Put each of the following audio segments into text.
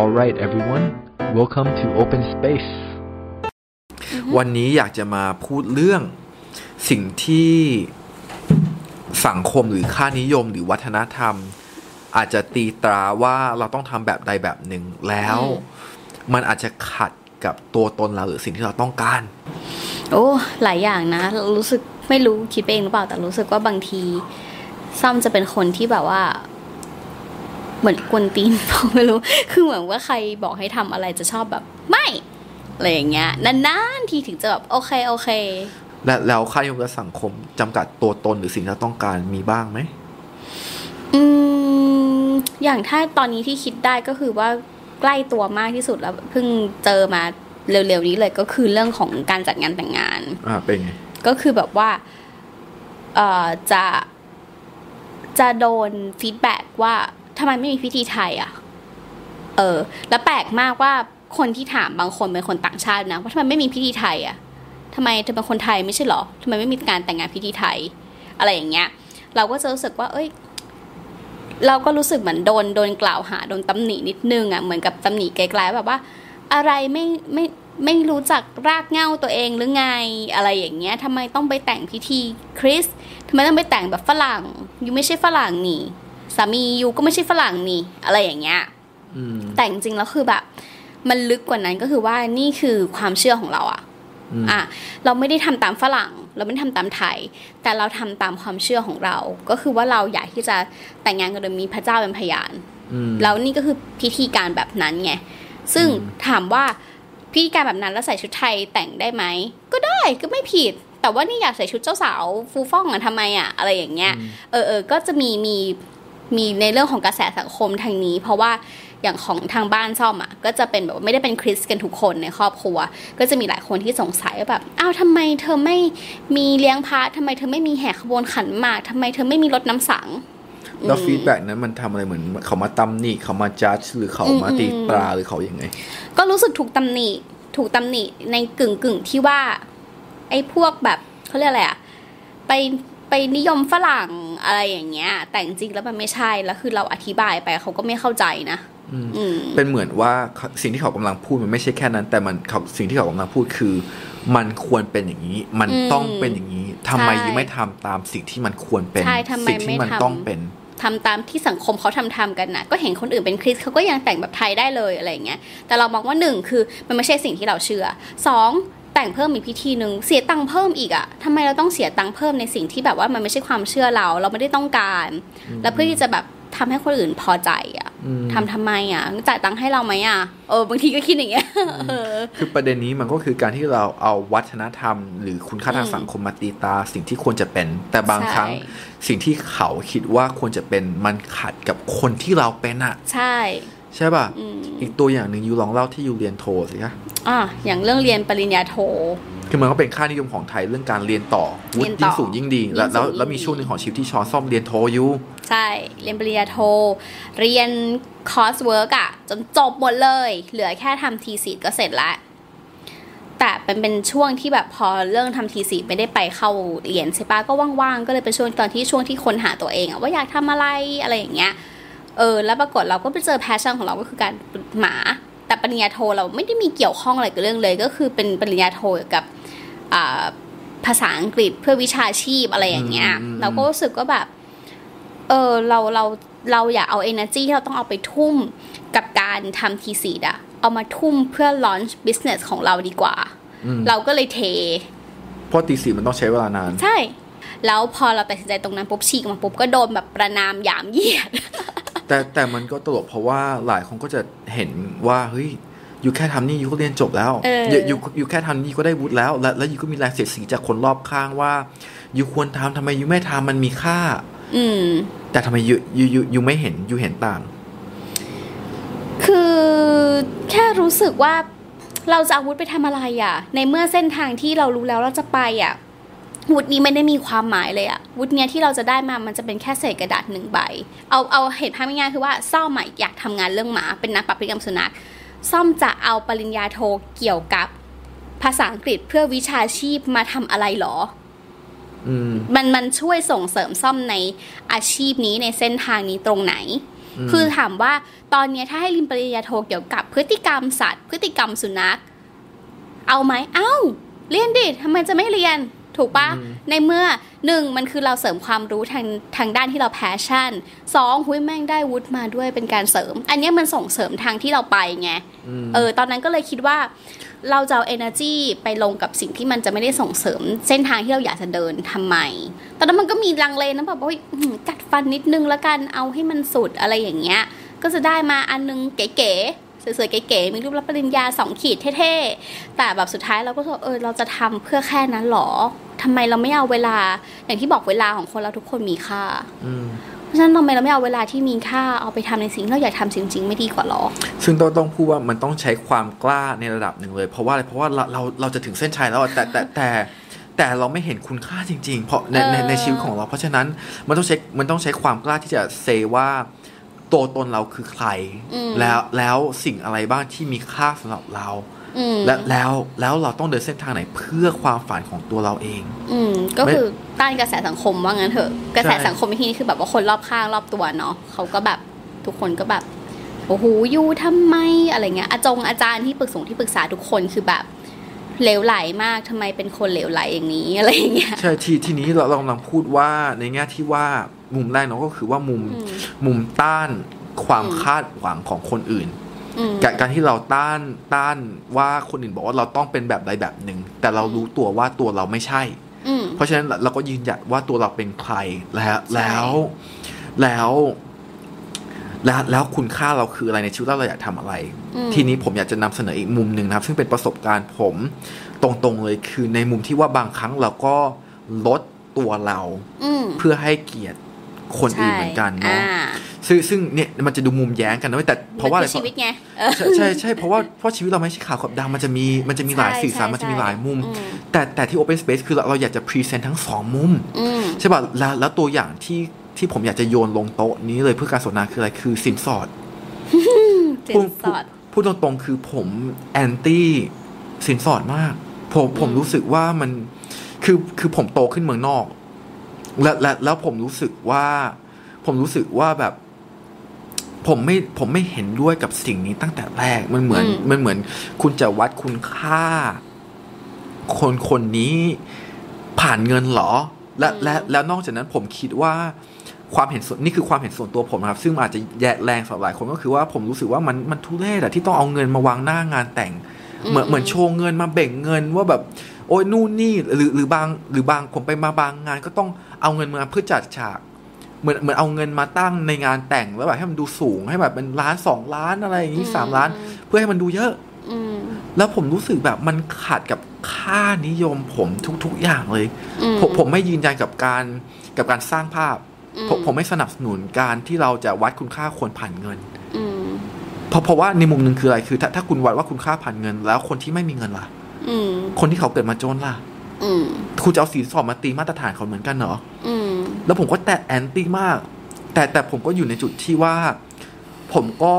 Alright everyone welcome to Open Space วันนี้อยากจะมาพูดเรื่องสิ่งที่สังคมหรือค่านิยมหรือวัฒนธรรม อาจจะตีตราว่าเราต้องทำแบบใดแบบหนึ่งแล้ว มันอาจจะขัดกับตัวตนเราหรือสิ่งที่เราต้องการ โอ้หลายอย่างนะ รู้สึกไม่รู้คิดไปเองหรือเปล่าแต่รู้สึกว่าบางทีซ้ำจะเป็นคนที่แบบว่า เหมือนกวนตีนไม่รู้ คือเหมือนว่าใครบอกให้ทำอะไรจะชอบแบบไม่อะไรอย่างเงี้ยนานๆทีถึงจะแบบโอเคโอเค และแล้วค่านิยมและสังคมจำกัดตัวตนหรือสิ่งที่เราต้องการมีบ้างไหมอืมอย่างถ้าตอนนี้ที่คิดได้ก็คือว่าใกล้ตัวมากที่สุดแล้วเพิ่งเจอมาเร็วๆนี้เลยก็คือเรื่องของการจัดงานแต่งงาน อ่าเป็นไงก็คือแบบว่าเอ่อจะจะโดนฟีดแบ็กว่า ทำไมไม่มีพิธีไทยอะ เออ แล้วแปลกมากว่าคนที่ถามบางคนเป็นคนต่างชาตินะว่าทำไมไม่มีพิธีไทยอะทำไมเธอเป็นคนไทยไม่ใช่หรอทำไมไม่มีการแต่งงานพิธีไทย อะไรอย่างเงี้ย เราก็จะรู้สึกว่า เอ้ย เราก็รู้สึกเหมือนโดนโดนกล่าวหาโดนตำหนินิดนึงอะเหมือนกับตำหนิไกลๆแบบว่า อะไรไม่ไม่ไม่รู้จักรากเง้าตัวเองหรือไง อะไรอย่างเงี้ยทำไมต้องไปแต่งพิธีคริสทำไมต้องไปแต่งแบบฝรั่งยูไม่ใช่ฝรั่งนี่ สามียูก็ไม่ใช่ฝรั่งนี่ อะไรอย่างเงี้ยอืมแต่จริงๆแล้วคือแบบ มันลึกกว่านั้นก็คือว่านี่คือความเชื่อของเราอะอืมอะเราไม่ได้ทำตามฝรั่ง เราไม่ได้ทำตามไทย แต่เราทำตามความเชื่อของเรา ก็คือว่าเราอยากที่จะแต่งงานกันโดยมีพระเจ้าเป็นพยานอืมแล้วนี่ก็คือพิธีการแบบนั้นไงซึ่งอืมถามว่าพิธีการแบบนั้นแล้วใส่ชุดไทยแต่งได้ไหมก็ได้ก็ไม่ผิด แต่ว่านี่อยากใส่ชุดเจ้าสาวฟูฟ่องอะทำไมอะอะไรอย่างเงี้ยเออเออก็จะมีมี มีในเรื่องของกระแสสังคมทางนี้ เพราะว่าอย่างของทางบ้านซ่อมอะก็จะเป็นแบบว่าไม่ได้เป็นคริสต์กันทุกคนในครอบครัว ก็จะมีหลายคนที่สงสัยว่าแบบอ้าวทำไมเธอไม่มีเลี้ยงพระทำไมเธอไม่มีแห่ขบวนขันหมากทำไมเธอไม่มีรถน้ำสังแล้ว feedbackนั้นมันทำอะไรเหมือนเขามาตำหนิเขามาจัดหรือเขามาตีตราหรือเขาอย่างไง ก็รู้สึกถูกตำหนิถูกตำหนิในกึ่งกึ่งๆที่ว่า ไอ้พวกแบบเขาเรียกอะไรอะไปไปนิยมฝรั่ง อะไรอย่างเงี้ย แต่จริงๆแล้วมันไม่ใช่แล้วคือเราอธิบายไปเขาก็ไม่เข้าใจนะอืมเป็นเหมือนว่าสิ่งที่เขากำลังพูดมันไม่ใช่แค่นั้น แต่มันเขาสิ่งที่เขากำลังพูดคือ มันควรเป็นอย่างนี้ มันอืมต้องเป็นอย่างนี้ทำไมใช่ยังไม่ทำตามสิ่งที่มันควรเป็นใช่ทำไมสิ่งที่มันไม่ทำต้องเป็นทำตามที่สังคมเขาทำทำกันนะก็เห็นคนอื่นเป็นคริสต์เขาก็ยังแต่งแบบไทยได้เลยอะไรอย่างเงี้ยแต่เรามองว่าหนึ่งคือมันไม่ใช่สิ่งที่เราเชื่อสอง แต่งเพิ่มอีกพิธีหนึ่งเสียตังค์เพิ่มอีกอะทำไมเราต้องเสียตังค์เพิ่มในสิ่งที่แบบว่ามันไม่ใช่ความเชื่อเรา เราไม่ได้ต้องการ แล้วเพื่อที่จะแบบทำให้คนอื่นพอใจอะอืมทำทำไมอะจ่ายตังค์ให้เราไหมอะเออบางทีก็คิดอย่างเงี้ยเออคือประเด็นนี้มันก็คือการที่เราเอาวัฒนธรรม หรือคุณค่าทางสังคมมาตีตราสิ่งที่ควรจะเป็น แต่บางใช่ครั้งสิ่งที่เขาคิดว่าควรจะเป็นมันขัดกับคนที่เราเป็นอะใช่ ใช่ป่ะอืมอีกตัวอย่างหนึ่งยูลองเล่าที่ยูเรียนโทสิคะอะอย่างเรื่องเรียนปริญญาโท คือมันก็เป็นค่านิยมของไทยเรื่องการเรียนต่อวุเรีฒิยนต่ยิ่องสูงยิ่งดี แล้วยิ่งสูแล้วงแล้วมียิ่งดีช่วงหนึ่งของชีวิตที่ชอซ่อมเรียนโทอยู่ใช่ เรียนปริญญาโท เรียนคอร์สเวิร์กอะจนจบหมดเลย เหลือแค่ทำทีสีก็เสร็จแล้วแต่เป็นเป็นช่วงที่แบบพอเรื่องทำทีสีไม่ได้ไปเข้าเรียนใช่ปะก็ว่างๆ ก็เลยเป็นช่วงตอนที่ช่วงที่ค้นหาตัวเองอะว่าอยากทำอะไรอะไรอย่างเงี้ย เออแล้วปรากฏเราก็ไปเจอ passion ของเราก็คือการหมา แต่ปริญญาโทเราไม่ได้มีเกี่ยวข้องอะไรกับเรื่องเลย ก็คือเป็นปริญญาโทเกี่ยวกับอ่าภาษาอังกฤษเพื่อวิชาชีพอะไรอย่างเงี้ยอืมเราก็รู้สึกว่าแบบ เออเราเราเราอยากเอา energy ที่เราต้องเอาไปทุ่มกับการทำ thesis อะเอามาทุ่มเพื่อ launch business ของเราดีกว่าอืมเราก็เลยเท เพราะตีสี่มันต้องใช้เวลานาน ใช่ แล้วพอเราตัดสินใจตรงนั้นปุ๊บฉีกมาปุ๊บก็โดนแบบประนามหยามเหยียด แต่แต่มันก็ตลกเพราะว่าหลายคนก็จะเห็นว่าเฮ้ยยูแค่ทำนี่ยูก็เรียนจบแล้วเออยูยูยูแค่ทำนี่ก็ได้วุฒิแล้ว แล้วแล้วยูก็มีแรงเสียดสีจากคนรอบข้างว่ายูควรทำทำไมยูไม่ทำมันมีค่า อืมแต่ทำไมยูยูยูยูไม่เห็นยูเห็นต่าง คือแค่รู้สึกว่าเราจะเอาวุธไปทำอะไรอะ ในเมื่อเส้นทางที่เรารู้แล้วเราจะไปอะ วุฒินี้ไม่ได้มีความหมายเลยอะวุฒิเนี้ยที่เราจะได้มามันจะเป็นแค่เศษกระดาษหนึ่งใบ เอาเอาเหตุภาพง่ายๆคือว่าซ่อมอะอยากทำงานเรื่องหมา เป็นนักปรับพฤติกรรมสุนัขซ่อมจะเอาปริญญาโทเกี่ยวกับภาษาอังกฤษเพื่อวิชาชีพมาทำอะไรหรออืมมันมันช่วยส่งเสริมซ่อมในอาชีพนี้ในเส้นทางนี้ตรงไหนอืมคือถามว่าตอนเนี้ยถ้าให้เรียนปริญญาโทเกี่ยวกับพฤติกรรมสัตว์ พฤติกรรมสุนัข เอาไหมเอ้า เรียนดิทำไมจะไม่เรียน ถูกปะอืมในเมื่อหนึ่งมันคือเราเสริมความรู้ทางทางด้านที่เรา passion สองหุยแม่งได้วุฒิมาด้วยเป็นการเสริม อันเนี้ยมันส่งเสริมทางที่เราไปไงมเออตอนนั้นก็เลยคิดว่า เราจะเอา energy ไปลงกับสิ่งที่มันจะไม่ได้ส่งเสริม เส้นทางที่เราอยากจะเดินทำไม ตอนนั้นมันก็มีลังเลนะแบบว่าเฮ้ยอื้อหือกัดฟันนิดนึงแล้วกันเอาให้มันสุดอะไรอย่างเงี้ย ก็จะได้มาอันนึงเก๋ๆ สวยๆเก๋ๆมีรูปรับปริญญาสองขีดเท่ๆแต่แบบสุดท้ายเราก็รู้สึกว่าเออเราจะทำเพื่อแค่นั้นหรอทำไมเราไม่เอาเวลา อย่างที่บอกเวลาของคนเราทุกคนมีค่าอืมเพราะฉะนั้นทำไมเราไม่เอาเวลาที่มีค่าเอาไปทำในสิ่งที่เราอยากทำจริง ๆ ไม่ดีกว่าหรอ ซึ่งต้องต้องพูดว่ามันต้องใช้ความกล้าในระดับหนึ่งเลย เพราะว่าอะไรเพราะว่าเราเราเราจะถึงเส้นชัยแล้วอะแต่แต่แต่แต่เราไม่เห็นคุณค่าจริง ๆ เพราะในในเออในชีวิตของเรา เพราะฉะนั้นมันต้องใช้มันต้องใช้ความกล้าที่จะเซว่า ตัวตนเราคือใครอืมแล้วแล้วสิ่งอะไรบ้างที่มีค่าสำหรับเราอืมและแล้วแล้วเราต้องเดินเส้นทางไหนเพื่อความฝันของตัวเราเอง อืมก็คือต้านกระแสสังคมว่างั้นเถอะ กระแสใช่สังคมในที่นี้คือแบบว่าคนรอบข้างรอบตัวเนาะเขาก็แบบทุกคนก็แบบโอ้โหอยูทำไมอะไรเงี้ยอาจงอาจารย์ที่ปรึกษาที่ปรึกษาทุกคนคือแบบเหลวไหลมากทำไมเป็นคนเหลวไหลอย่างนี้อะไรอย่างเงี้ยใช่ทีทีนี้เราเรากำลังพูดว่าในแง่ที่ว่า มุมแรกเนาะก็คือว่ามุมอืมมุมต้านความอืมคาดหวังของคนอื่นอืมการการที่เราต้านต้านว่าคนอื่นบอกว่าเราต้องเป็นแบบใดแบบหนึ่งแต่เรารู้ตัวว่าตัวเราไม่ใช่อืมเพราะฉะนั้นเราก็ยืนหยัดว่าตัวเราเป็นใครแล้วใช่แล้วแล้วแล้วแล้วคุณค่าเราคืออะไรในชีวิตเราเราอยากทำอะไรอืมทีนี้ผมอยากจะนำเสนออีกมุมหนึ่งนะครับ ซึ่งเป็นประสบการณ์ผมตรงๆเลยคือในมุมที่ว่าบางครั้งเราก็ลดตัวเราอืมเพื่อให้เกียรติ คนอื่นเหมือนกันเนาะอ่ซึ่งซึ่งเนี่ยมันจะดูมุมแย้งกันนะเว้ยแต่เพราะว่าอะไรมันคือชีวิตไงเออใช่ใช่ใช่เพราะว่าเพราะชีวิตเราไม่ใช่ข่าวกับดังมันจะมีมันจะมีหลายใช่สื่อสารใช่มันจะมีหลายมุมอืมแต่แต่ที่ Open Space คือเราเราอยากจะพรีเซนต์ทั้งสองมุมอืมใช่ป่ะแล้วแล้วตัวอย่างที่ที่ผมอยากจะโยนลงโต๊ะนี้เลยเพื่อการสนทนาคืออะไรคือสินสอดสินสอดพูดตรงๆคือผมแอนตี้สินสอดมาก ผมผมรู้สึกว่ามันคือคือผมโตขึ้นเมืองนอก และและแล้วผมรู้สึกว่า ผมรู้สึกว่าแบบ ผมไม่ผมไม่เห็นด้วยกับสิ่งนี้ตั้งแต่แรกมันเหมือนอืมมันเหมือน คุณจะวัดคุณค่า คนคนนี้ผ่านเงินเหรอ และและแล้วนอกจากนั้นผมคิดว่าความเห็นส่วนนี่คือความเห็นส่วนตัวผมนะครับ ซึ่งมันอาจจะแยกแรงสำหรับหลายคนก็คือว่าผมรู้สึกว่ามันมันทุเรศอะที่ต้องเอาเงินมาวางหน้างานแต่ง เหมือนเหมือนโชว์เงินมาเบ่งเงินว่าแบบโอ้ยนู่นนี่หรือหรือบางหรือบางผมไปมาบางงานก็ต้องเอาเงินมาเพื่อจัดฉาก เหมือนเหมือนเอาเงินมาตั้งในงานแต่งแล้วแบบให้มันดูสูงให้แบบเป็นล้านสองล้านอะไรอย่างนี้สามล้าน เพื่อให้มันดูเยอะอืมแล้วผมรู้สึกแบบมันขัดกับค่านิยมผมทุก ๆ อย่างเลยอืมผมผมไม่ยืนยันกับการกับการสร้างภาพอืมผมผมไม่สนับสนุนการที่เราจะวัดคุณค่าคนผ่านเงินอืมเพราะเพราะว่าในมุมหนึ่งคืออะไรคือ ถ้าถ้าคุณวัดว่าคุณค่าผ่านเงิน แล้วคนที่ไม่มีเงินล่ะอืม คนที่เขาเกิดมาจนล่ะอืมคุณจะเอาสีสอบมาตีมาตรฐานเขาเหมือนกันเหรออืมแล้วผมก็แตะแอนตี้มาก แต่แต่ผมก็อยู่ในจุดที่ว่า ผมก็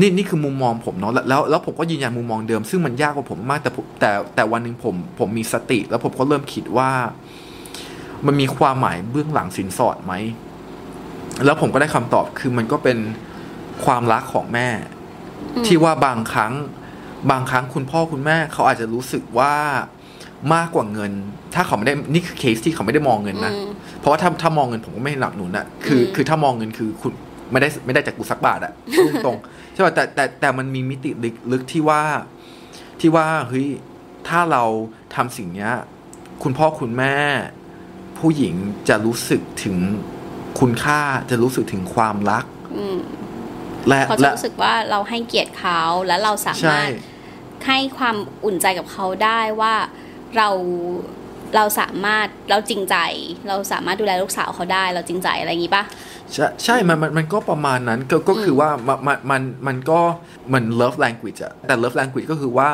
นี่นี่คือมุมมองผมเนาะแล้วแล้วแล้วผมก็ยืนยันมุมมองเดิม ซึ่งมันยากกว่าผมมากแต่ผมแต่แต่วันหนึ่งผม ผมมีสติ แล้วผมก็เริ่มคิดว่า มันมีความหมายเบื้องหลังสินสอดไหม แล้วผมก็ได้คำตอบคือมันก็เป็นความรักของแม่อืมที่ว่าบางครั้ง บางครั้งคุณพ่อคุณแม่เขาอาจจะรู้สึกว่ามากกว่าเงิน ถ้าเขาไม่ได้นี่คือเคสที่เขาไม่ได้มองเงินนะอืมเพราะว่าถ้าถ้ามองเงินผมก็ไม่หนับหนุนอะคืออืมคือถ้ามองเงินคือคุณไม่ได้ไม่ได้จากกูสักบาทอะพูดตรงๆใช่ป่ะแต่แต่แต่มันมีมิติลึกลึกที่ว่า ที่ว่าเฮ้ยถ้าเราทำสิ่งเนี้ย คุณพ่อคุณแม่ ผู้หญิงจะรู้สึกถึงคุณค่าจะรู้สึกถึงความรักอืม และเขาจะและรู้สึกว่าเราให้เกียรติเขาและเราสาใช่มารถให้ความอุ่นใจกับเขาได้ว่าเราเราสามารถเราจริงใจ เราสามารถดูแลลูกสาวเขาได้ เราจริงใจอะไรอย่างนี้ปะใช่ใช่มันมันมันก็ประมาณนั้นก็ก็คือว่ามันมันมันมันก็มัน love language อะแต่ love language ก็คือว่า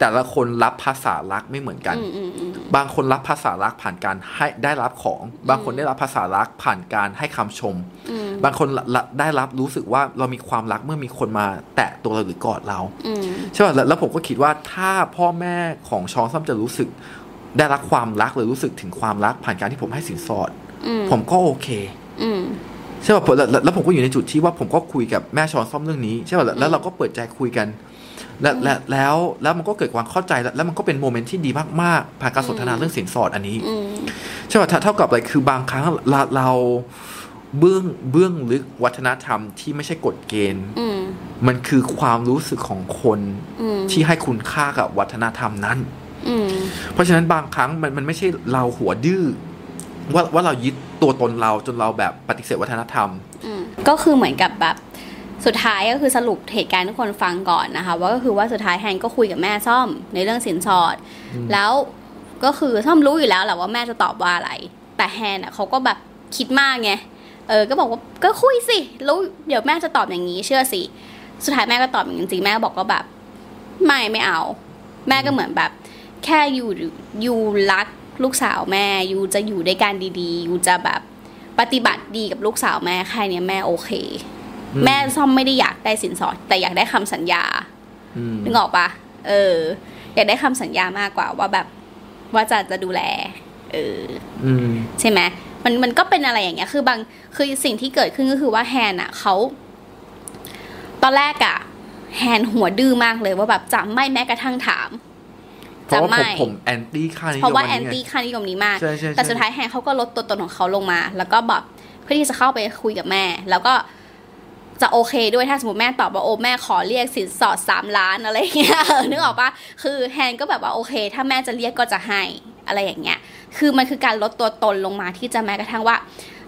แต่ละคนรับภาษารักไม่เหมือนกันอืมอืมอืมบางคนรับภาษารักผ่านการให้ได้รับของ บางคนได้รับภาษารักผ่านการให้คำชมอืม บางคนละละได้รับรู้สึกว่าเรามีความรักเมื่อมีคนมาแตะตัวเราหรือกอดเราอืมใช่ป่ะแล้วแล้วผมก็คิดว่าถ้าพ่อแม่ของชองซ้ำจะรู้สึก ได้รับความรักหรือรู้สึกถึงความรักผ่านการที่ผมให้สินสอดอืมผมก็โอเคอืมใช่ป่ะแล้วแล้วแล้วผมก็อยู่ในจุดที่ว่าผมก็คุยกับแม่ช้อนซ่อมเรื่องนี้ใช่ป่ะแล้วแล้วเราก็เปิดใจคุยกันและและแล้วแล้วมันก็เกิดความเข้าใจแล้วแล้วมันก็เป็นโมเมนต์ที่ดีมากๆผ่านการสนทนาเรื่องสินสอดอันนี้อืมใช่ป่ะเท่าเท่ากับอะไรคือบางครั้งเราเรา เบื้องเบื้องลึกวัฒนธรรมที่ไม่ใช่กฎเกณฑ์อืมมันคือความรู้สึกของคนอืมที่ให้คุณค่ากับวัฒนธรรมนั้นอืมเพราะฉะนั้นบางครั้งมันมันไม่ใช่เราหัวดื้อว่าว่าเรายึดตัวตนเราจนเราแบบปฏิเสธวัฒนธรรมอืมก็คือเหมือนกับแบบสุดท้ายก็คือสรุปเหตุการณ์ให้ทุกคนฟังก่อนนะคะ ว่าก็คือว่าสุดท้ายแฮนก็คุยกับแม่ซ่อมในเรื่องสินสอด แล้วก็คือซ่อมรู้อยู่แล้วแหละว่าแม่จะตอบว่าอะไร แต่แฮนอะเขาก็แบบคิดมากไง เออก็บอกว่าก็คุยสิแล้วเดี๋ยวแม่จะตอบอย่างนี้ เชื่อสิสุดท้ายแม่ก็ตอบอย่างนี้จริงๆแม่ก็บอกว่าแบบ ไม่ไม่เอา แม่ก็เหมือนแบบ แค่อยู่อยู่รักลูกสาวแม่อยู่จะอยู่ด้วยกันดีๆอยู่จะแบบปฏิบัติดีกับลูกสาวแม่แค่เนี้ยแม่โอเคอืมแม่ซ่อมไม่ได้อยากได้สินสอด แต่อยากได้คำสัญญาอืมนึกออกปะเออ อยากได้คำสัญญามากกว่าว่าแบบว่าจะจะดูแล เอออืมใช่ไหม มันมันก็เป็นอะไรอย่างเงี้ย คือบางคือสิ่งที่เกิดขึ้นก็คือว่าแฮนอะเขาตอนแรกอะแฮนหัวดื้อมากเลยว่าแบบจะไม่แม้กระทั่งถามเพราะว่าผมจะไม่ผมแอนตี้ค่านิยมเพราะว่าแออันไงตี้ค่านิยมนี้มากใช่ใช่ใช่แต่สุดท้ายแฮนเขาก็ลดตัวตนของเขาลงมา แล้วก็แบบเพื่อที่จะเข้าไปคุยกับแม่ แล้วก็จะโอเคด้วยถ้าสมมติแม่ตอบว่าโอ้แม่ขอเรียกสินสอดสามล้านอะไรอย่างเงี้ยเออนึกออกปะคือแฮนก็แบบว่าโอเค ถ้าแม่จะเรียกก็จะให้ อะไรอย่างเงี้ย คือมันคือการลดตัวตนลงมาที่จะแม้กระทั่งว่า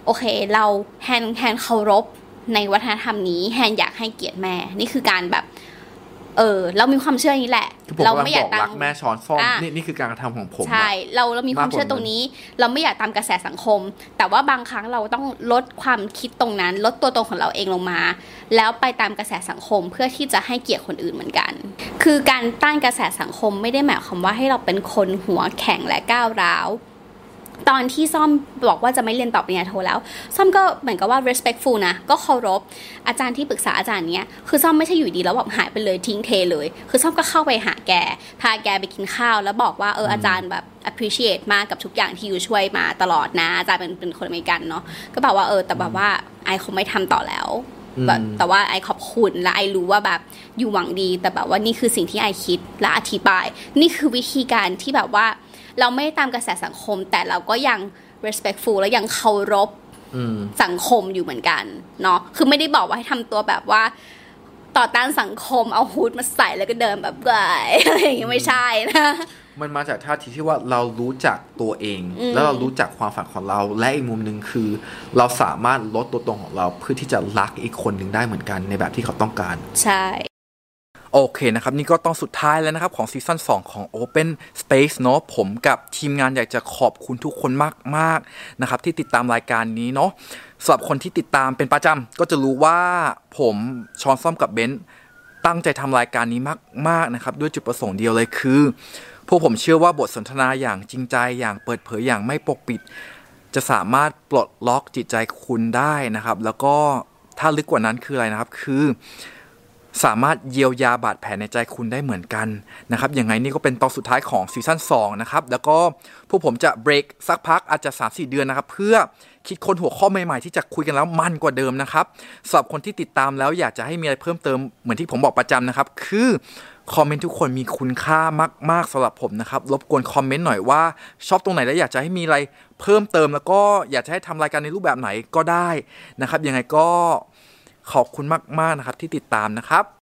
โอเค เราแฮนแฮนเคารพในวัฒนธรรมนี้ แฮนอยากให้เกียรติแม่ นี่คือการแบบ เออเรามีความเชื่ออย่างนี้แหละคือผมเรากำลังไม่บอยากอกตารัมกแม่ช้อนซ่อมอะนี่นี่คือการกระทำของผมอะใช่เราเรามีความเชื่อตรงนี้ เราไม่อยากตามกระแสสังคม แต่ว่าบางครั้งเราต้องลดความคิดตรงนั้น ลดตัวตนของเราเองลงมา แล้วไปตามกระแสสังคมเพื่อที่จะให้เกียรติคนอื่นเหมือนกัน คือการต้านกระแสสังคมไม่ได้หมายความว่าให้เราเป็นคนหัวแข็งและก้าวร้าว ตอนที่ซ่อมบอกว่าจะไม่เรียนต่อปริญญาโทแล้ว ซ่อมก็เหมือนกับว่า respectful นะ ก็เคารพ อาจารย์ที่ปรึกษาอาจารย์เนี้ย คือซ่อมไม่ใช่อยู่ดีแล้วแบบหายไปเลยทิ้งเทเลย คือซ่อมก็เข้าไปหาแก พาแกไปกินข้าว แล้วบอกว่าเอออาจารย์แบบ appreciate มากกับทุกอย่างที่อยู่ช่วยมาตลอดนะ อาจารย์เป็นเป็นคนอเมริกันเนาะ ก็บอกว่าเออ แต่แบบว่าไอคงไม่ทำต่อแล้วอืมแบบแต่ว่าไอขอบคุณและไอรู้ว่าแบบอยู่หวังดี แต่แบบว่านี่คือสิ่งที่ไอคิดและอธิบาย นี่คือวิธีการที่แบบว่า เราไม่ได้ตามกระแสสังคม แต่เราก็ยัง respectful และยังเคารพอืมสังคมอยู่เหมือนกันเนาะคือไม่ได้บอกว่าให้ทำตัวแบบว่าต่อต้านสังคมเอาฮูดมาใส่แล้วก็เดินแบบไกอะไรอย่างเงี้ยไม่ใช่นะ มันมาจากท่าทีที่ว่าเรารู้จักตัวเองอืมแล้วเรารู้จักความฝันของเรา และอีกมุมหนึ่งคือ เราสามารถลดตัวตนของเราเพื่อที่จะรักอีกคนหนึ่งได้เหมือนกันในแบบที่เขาต้องการ ใช่ โอเคนะครับ นี่ก็ต้องสุดท้ายแล้วนะครับ ของซีซั่น2 ของ Open Space เนาะผมกับทีมงานอยากจะขอบคุณทุกคนมาก ๆ นะครับ ที่ติดตามรายการนี้เนาะสำหรับคนที่ติดตามเป็นประจำก็จะรู้ว่าผมชอนซ่อมกับเบนซ์ตั้งใจทำรายการนี้มาก ๆ นะครับ ด้วยจุดประสงค์เดียวเลยคือ พวกผมเชื่อว่าบทสนทนาอย่างจริงใจอย่างเปิดเผยอย่างไม่ปกปิด จะสามารถปลดล็อกจิตใจคุณได้นะครับ แล้วก็ถ้าลึกกว่านั้นคืออะไรนะครับคือ สามารถเยียวยาบาดแผลในใจคุณได้เหมือนกันนะครับย่างไงนี่ก็เป็นตอนสุดท้ายของซีซั่น2นะครับ แล้วก็พวกผมจะเบรกสักพักอาจจะ 3-4 เดือนนะครับ เพื่อคิดค้นหัวข้อใหม่ๆ ที่จะคุยกันแล้วมันกว่าเดิมนะครับสำหรับคนที่ติดตามแล้วอยากจะให้มีอะไรเพิ่มเติมเหมือนที่ผมบอกประจำนะครับ คือคอมเมนต์ทุกคนมีคุณค่ามาก ๆสำหรับผมนะครับ รบกวนคอมเมนต์หน่อยว่าชอบตรงไหนและอยากจะให้มีอะไรเพิ่มเติมแล้วก็อยากจะให้ทำรายการในรูปแบบไหนก็ได้นะครับยังไงก็ ขอบคุณมากๆนะครับที่ติดตามนะครับ